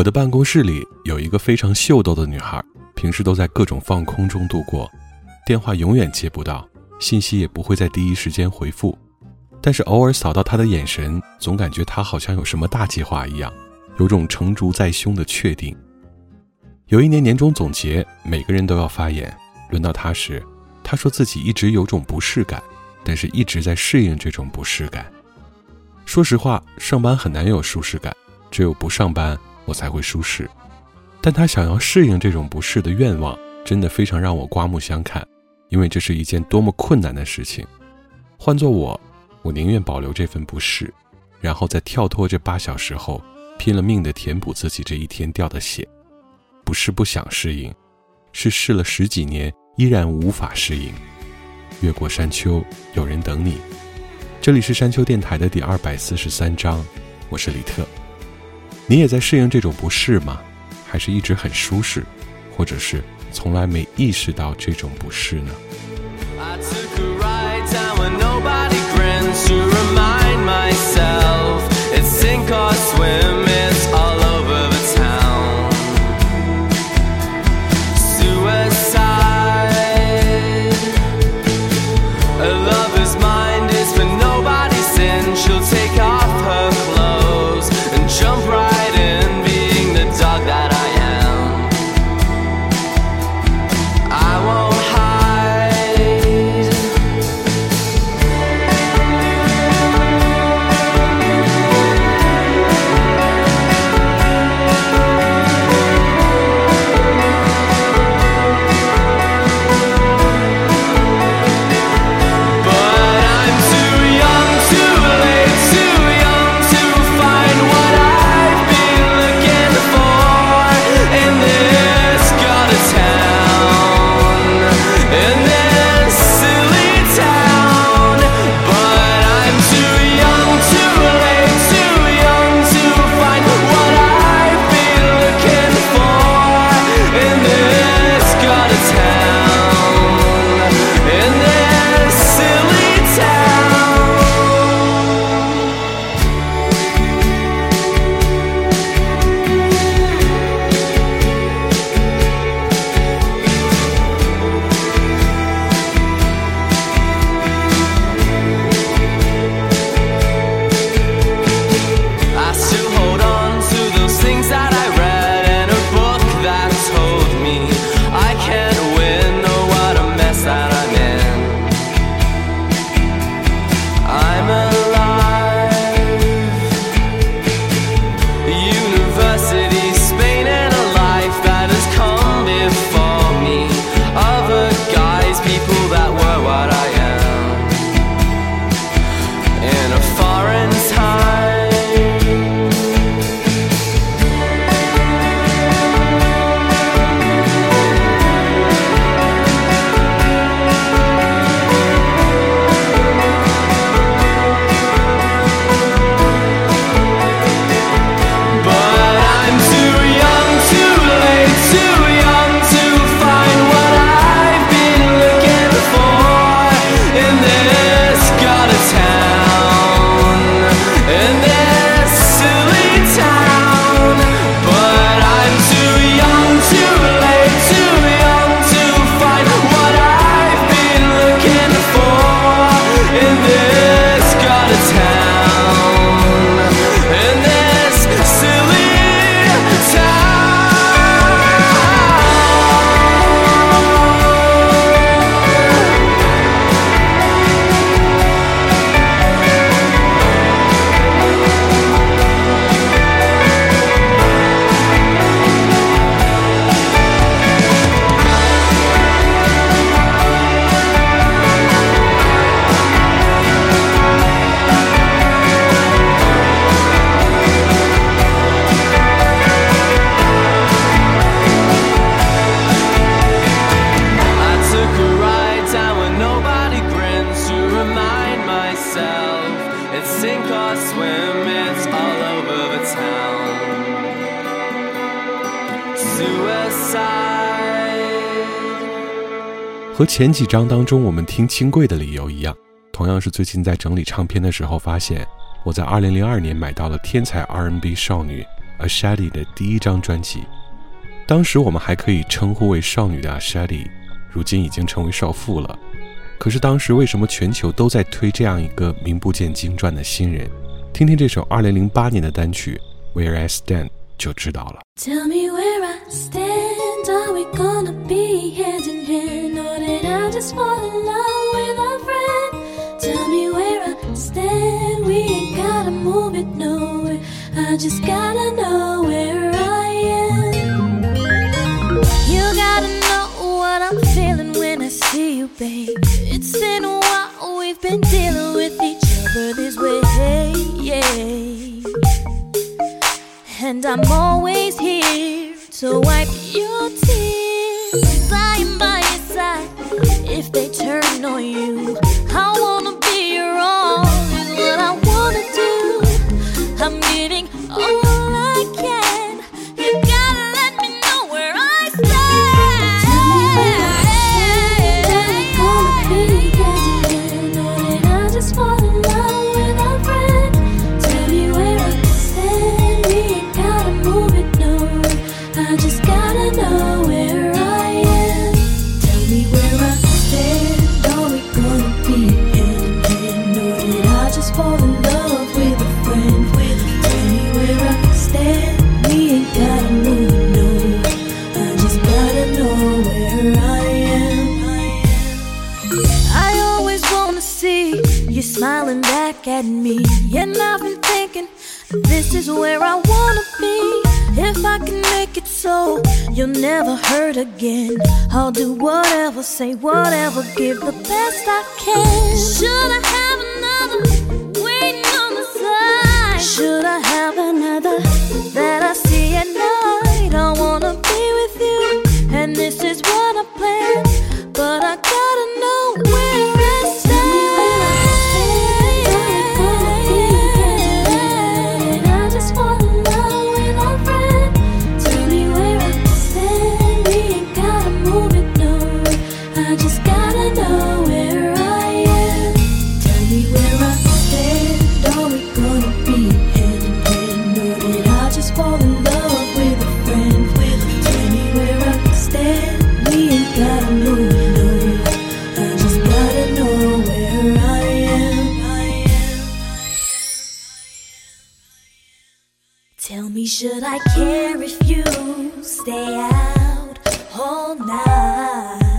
我的办公室里有一个非常秀逗的女孩，平时都在各种放空中度过，电话永远接不到，信息也不会在第一时间回复，但是偶尔扫到她的眼神，总感觉她好像有什么大计划一样，有种成竹在胸的确定。有一年年终总结，每个人都要发言，轮到她时，她说自己一直有种不适感，但是一直在适应这种不适感。说实话，上班很难有舒适感，只有不上班。我才会舒适，但他想要适应这种不适的愿望，真的非常让我刮目相看，因为这是一件多么困难的事情。换做我，我宁愿保留这份不适，然后在跳脱这八小时后，拼了命的填补自己这一天掉的血。不是不想适应，是试了十几年依然无法适应。越过山丘，有人等你。这里是山丘电台的第二百四十三章，我是李特。你也在适应这种不适吗？还是一直很舒适，或者是从来没意识到这种不适呢？Myself, it's sink or swim. 和前几章当中我们听轻贵的理由一样，同样是最近在整理唱片的时候发现，我在2002年买到了天才 R&B 少女 Ashadi 的第一张专辑。当时我们还可以称呼为少女的 Ashadi，如今已经成为少妇了。可是当时为什么全球都在推这样一个名不见经传的新人？听听这首2008年的单曲《Where I Stand》就知道了。Tell me where I stand. Are we gonna be? Fall in love with a friend? Tell me where I stand. We ain't gotta move it nowhere. I just gotta know where I am. You gotta know what I'm feeling when I see you, babe. It's been a while we've been dealing with each other this way, yeah. And I'm always here to wipe your tears. They turn on you. Hurt again. I'll do whatever, say whatever, give the best I can. Should I have Tell me, should I care if you stay out all night?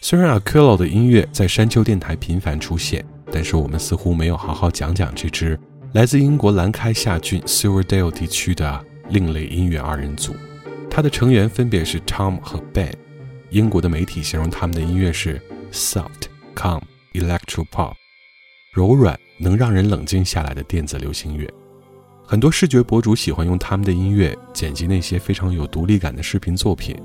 虽然 Aquilo 的音乐在山丘电台频繁出现，但是我们似乎没有好好讲讲这支来自英国兰开夏郡 Silverdale 地区的另类音乐二人组。它的成员分别是 Tom 和 Ben。英国的媒体形容他们的音乐是 soft, calm, electro pop，柔软能让人冷静下来的电子流行乐。很多视觉博主喜欢用他们的音乐剪辑那些非常有独立感的视频作品，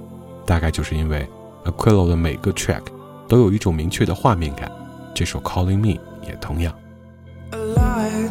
大概就是因为 Aquilo 的每个 track 都有一种明确的画面感。这首 Calling Me 也同样。A light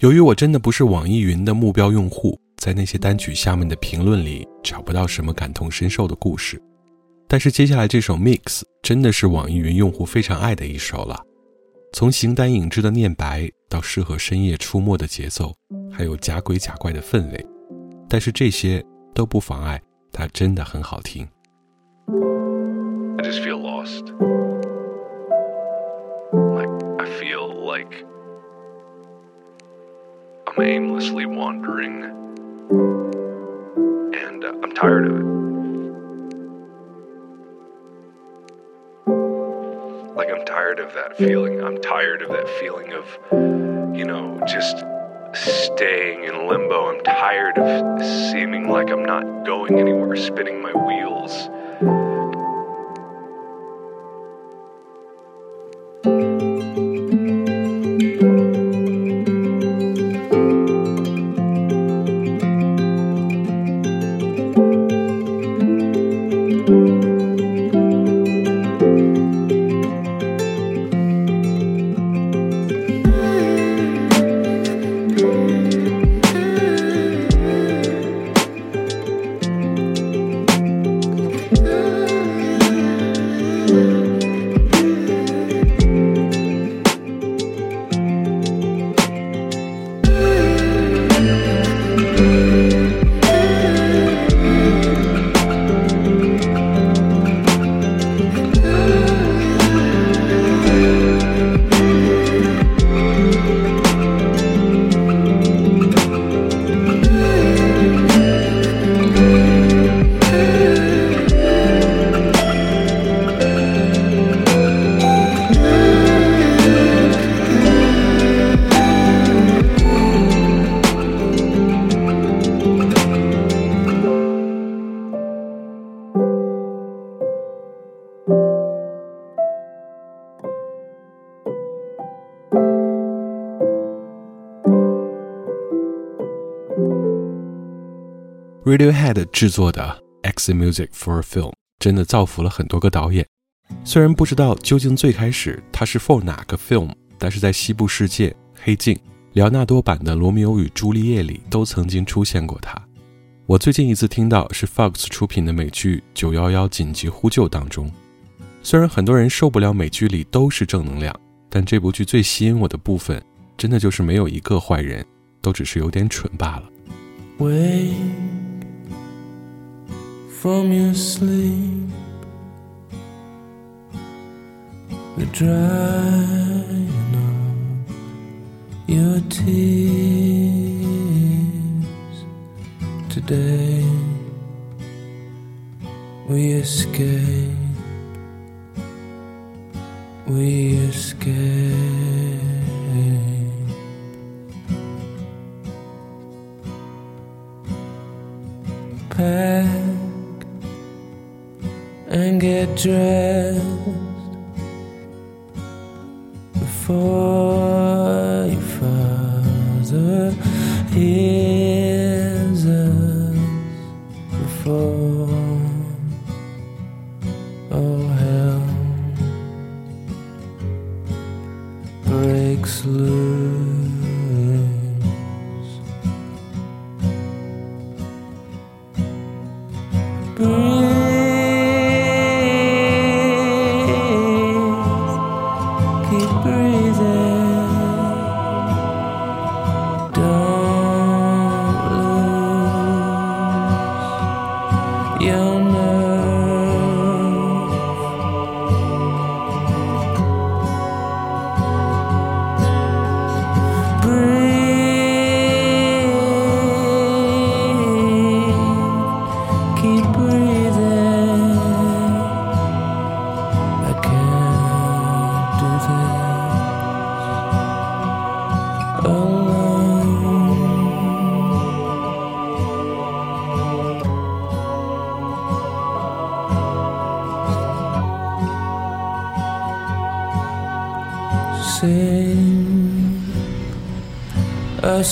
由于我真的不是网易云的目标用户，在那些单曲下面的评论里找不到什么感同身受的故事。但是接下来这首 Mix 真的是网易云用户非常爱的一首了，从形单影只的念白到适合深夜出没的节奏，还有假鬼假怪的氛围，但是这些都不妨碍它真的很好听。I just feel lost. Like, I feel like I'm aimlessly wandering. And uh, I'm tired of it. Like, I'm tired of that feeling. I'm tired of that feeling of, you know, just staying in limbo. I'm tired of seeming like I'm not going anywhere, spinning my wheels. Radiohead 制作的《X Music for a Film》真的造福了很多个导演。虽然不知道究竟最开始它是 for 哪个 film，但是在《西部世界》《黑镜》、莱昂纳多版的《罗密欧与朱丽叶》里都曾经出现过它。我最近一次听到是 Fox 出品的美剧《九幺幺紧急呼救》当中。虽然很多人受不了美剧里都是正能量，但这部剧最吸引我的部分，真的就是没有一个坏人，都只是有点蠢罢了。喂 from your sleep, the drying of your tears today. We escape, we escape. pack and get dressed before your father hears us before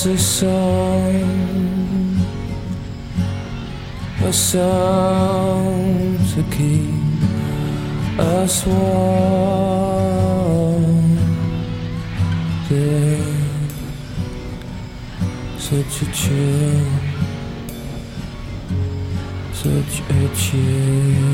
a song, a song to keep us warm. Such a chill, such a chill.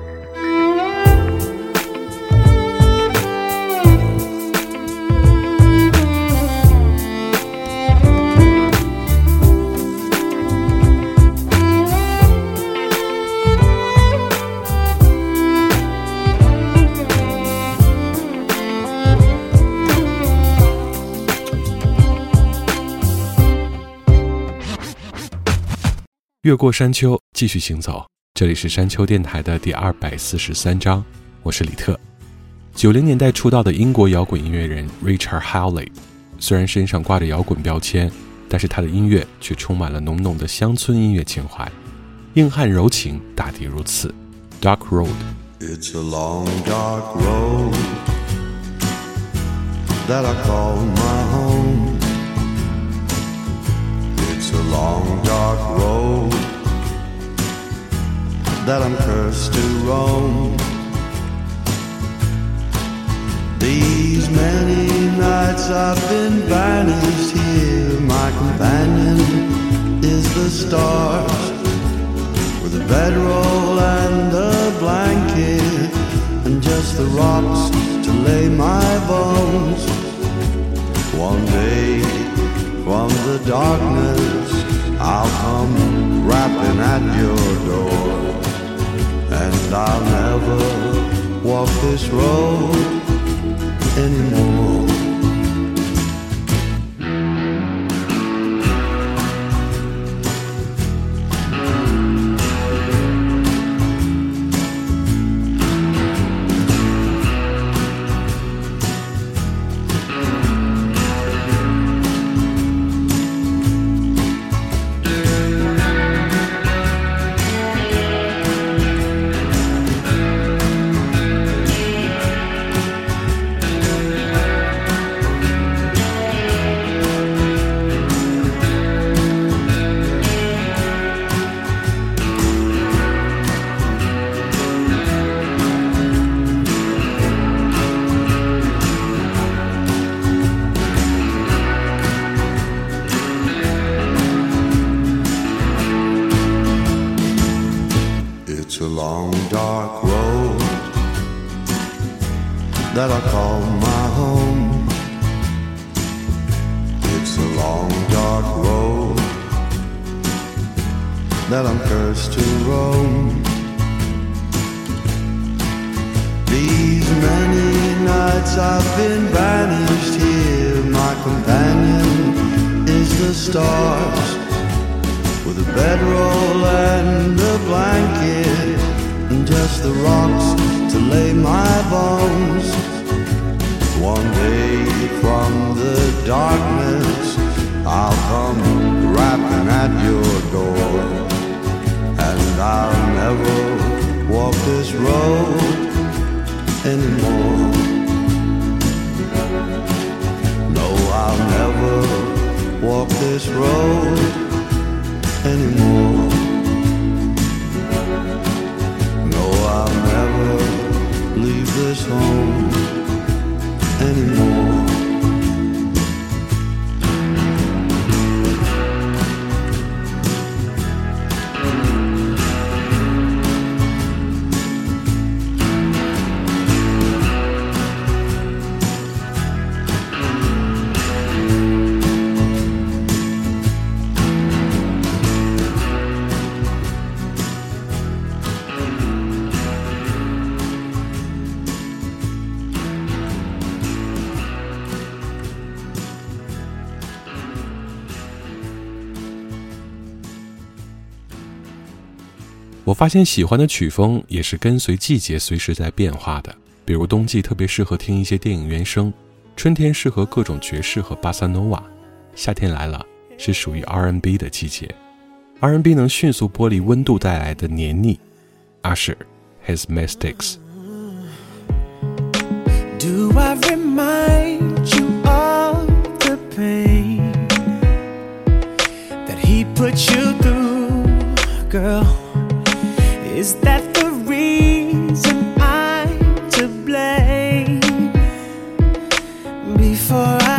越过山丘，继续行走。这里是山丘电台的第二百四十三章，我是李特。九零年代出道的英国摇滚音乐人 Richard Hawley，虽然身上挂着摇滚标签，但是他的音乐却充满了浓浓的乡村音乐情怀，硬汉柔情大抵如此。Dark Road。It's a long dark road that I call my home. Long dark road that I'm cursed to roam. These many nights I've been banished here. My companion is the stars with a bedroll and a blanket and just the rocks to lay my bones. One day from the darkness I'll come rapping at your door and I'll never walk this road anymore. 发现喜欢的曲风也是跟随季节随时在变化的，比如冬季特别适合听一些电影原声，春天适合各种爵士和巴萨诺瓦，夏天来了是属于 R&B 的季节。R&B 能迅速剥离温度带来的黏腻。Usher His Mistakes。Do I remind you of the pain that he put you through, girl? Is that the reason I'm to blame? Before I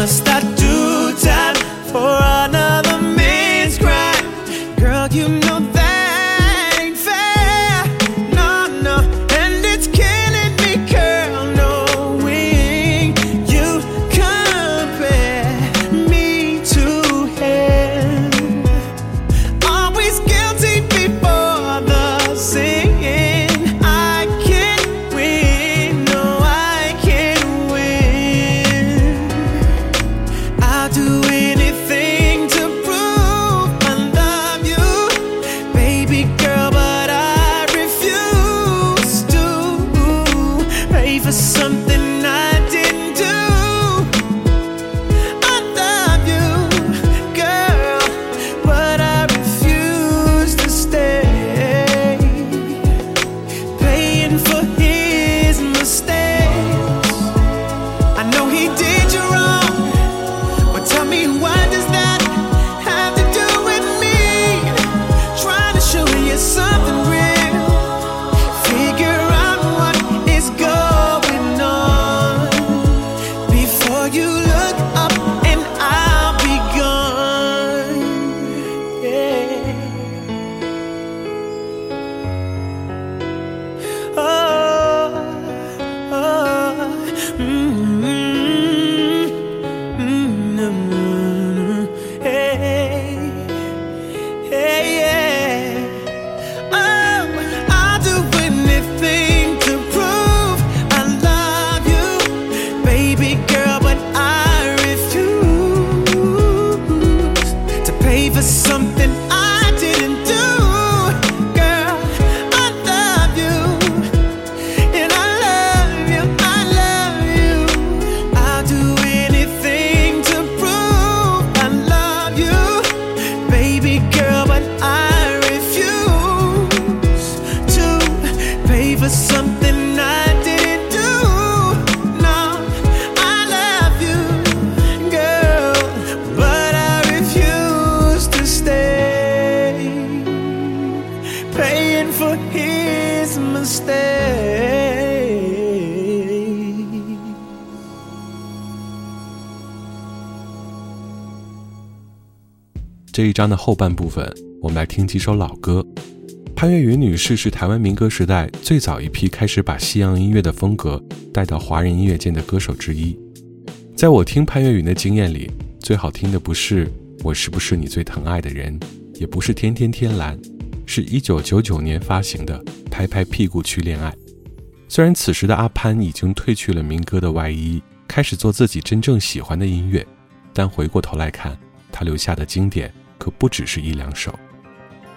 must stop. 这一章的后半部分，我们来听几首老歌。潘越云女士是台湾民歌时代最早一批开始把西洋音乐的风格带到华人音乐界的歌手之一。在我听潘越云的经验里，最好听的不是《我是不是你最疼爱的人》，也不是《天天天蓝》，是一九九九年发行的《拍拍屁股去恋爱》。虽然此时的阿潘已经褪去了民歌的外衣，开始做自己真正喜欢的音乐，但回过头来看，他留下的经典可不只是一两首。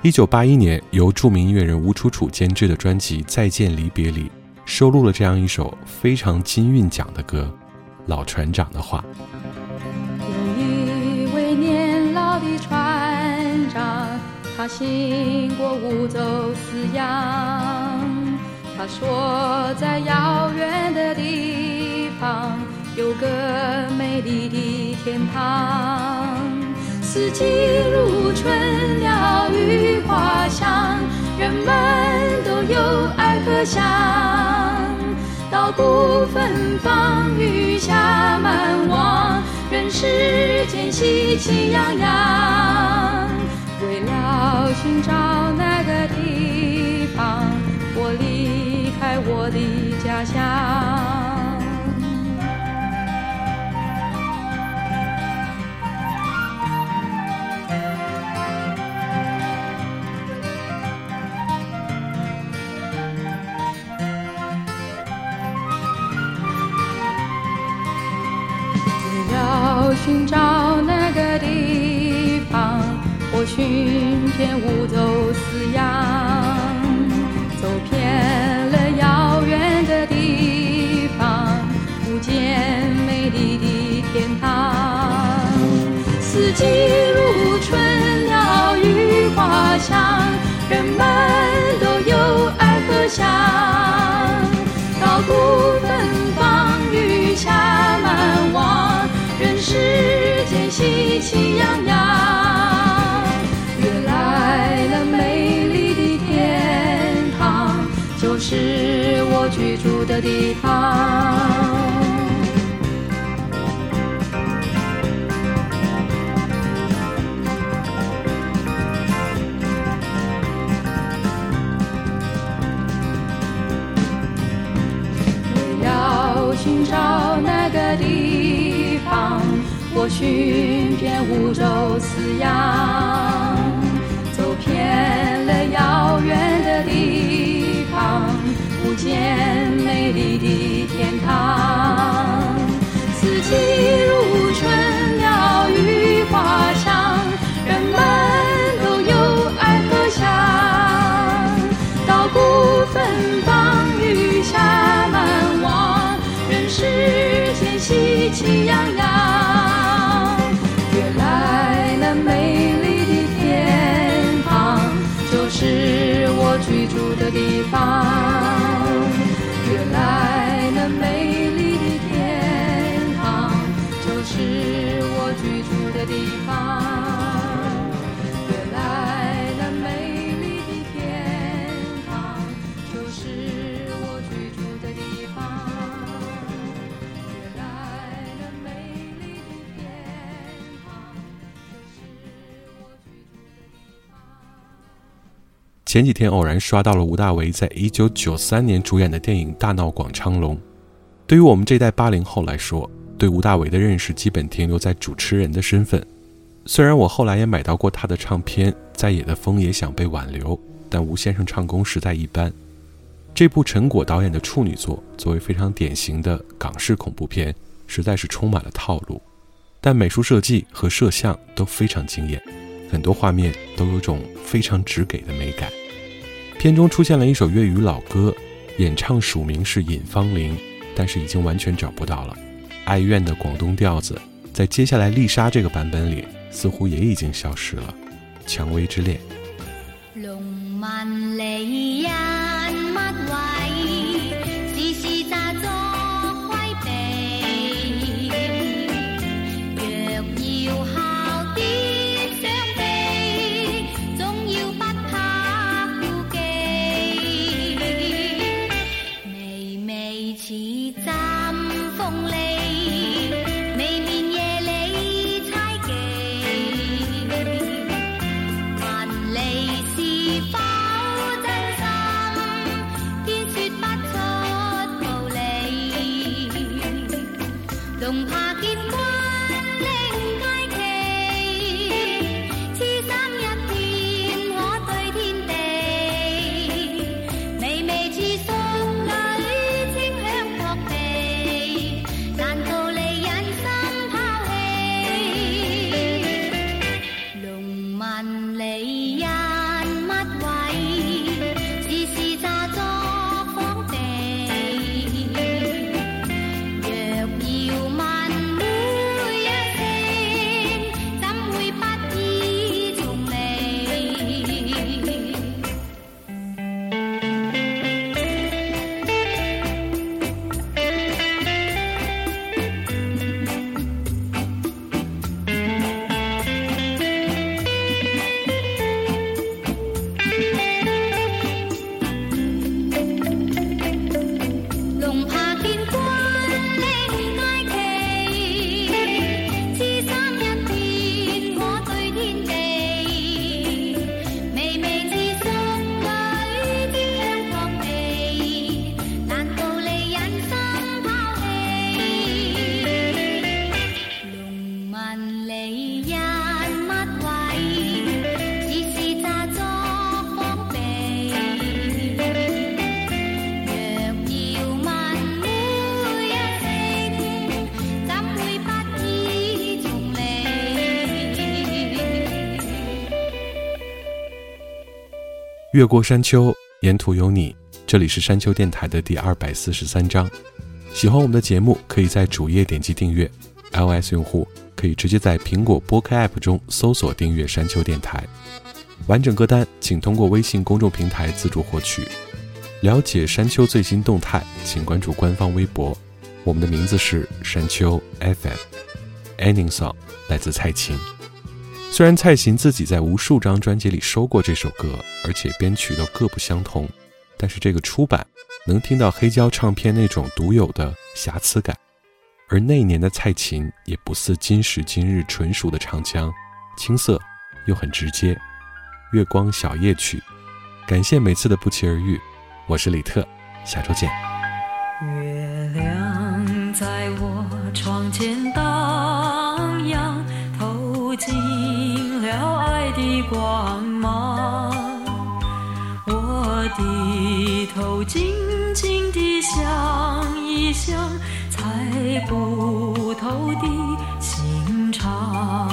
一九八一年，由著名音乐人吴楚楚监制的专辑《再见离别》里，收录了这样一首非常金韵奖的歌，《老船长的话》。有一位年老的船长，他行过五洲四洋。他说，在遥远的地方有个美丽的天堂，四季如春，鸟语花香，人们都有爱和想。稻谷芬芳，雨下满望，人世间喜气洋洋。为了寻找那个地方，我离。开我的家乡，寻找那个地方，我寻遍五洲四洋，走遍了遥远的地方，不见美丽的天堂。四季如春，鸟语花香，人们都有爱和想。稻谷芬芳，雨下满望，世界喜气洋洋。越来了美丽的天堂，就是我居住的地方。我寻遍五洲四洋，前几天偶然刷到了吴大维在一九九三年主演的电影《大闹广昌隆》。对于我们这代八零后来说，对吴大维的认识基本停留在主持人的身份。虽然我后来也买到过他的唱片《在野的风也想被挽留》，但吴先生唱功实在一般。这部陈果导演的处女作，作为非常典型的港式恐怖片，实在是充满了套路，但美术设计和摄像都非常惊艳，很多画面都有种非常直给的美感。片中出现了一首粤语老歌，演唱署名是尹芳玲，但是已经完全找不到了。哀怨的广东调子，在接下来丽莎这个版本里，似乎也已经消失了。蔷薇之恋。龍紋離人乜位？時時詐作訪地。若要問每一聲，怎會不知從離？越过山丘，沿途有你。这里是山丘电台的第二百四十三章。喜欢我们的节目，可以在主页点击订阅。iOS 用户可以直接在苹果播客 App 中搜索订阅山丘电台。完整歌单请通过微信公众平台自助获取。了解山丘最新动态，请关注官方微博。我们的名字是山丘 FM。Ending Song 来自蔡琴。虽然蔡琴自己在无数张专辑里收过这首歌，而且编曲都各不相同，但是这个出版能听到黑胶唱片那种独有的瑕疵感。而那一年的蔡琴也不似今时今日纯熟的唱腔，青涩又很直接。月光小夜曲，感谢每次的不期而遇。我是李特，下周见。月亮在我窗前荡漾，透进了爱的光芒。我低头静静地想一想，在不透的情长，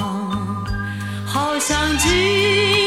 好像今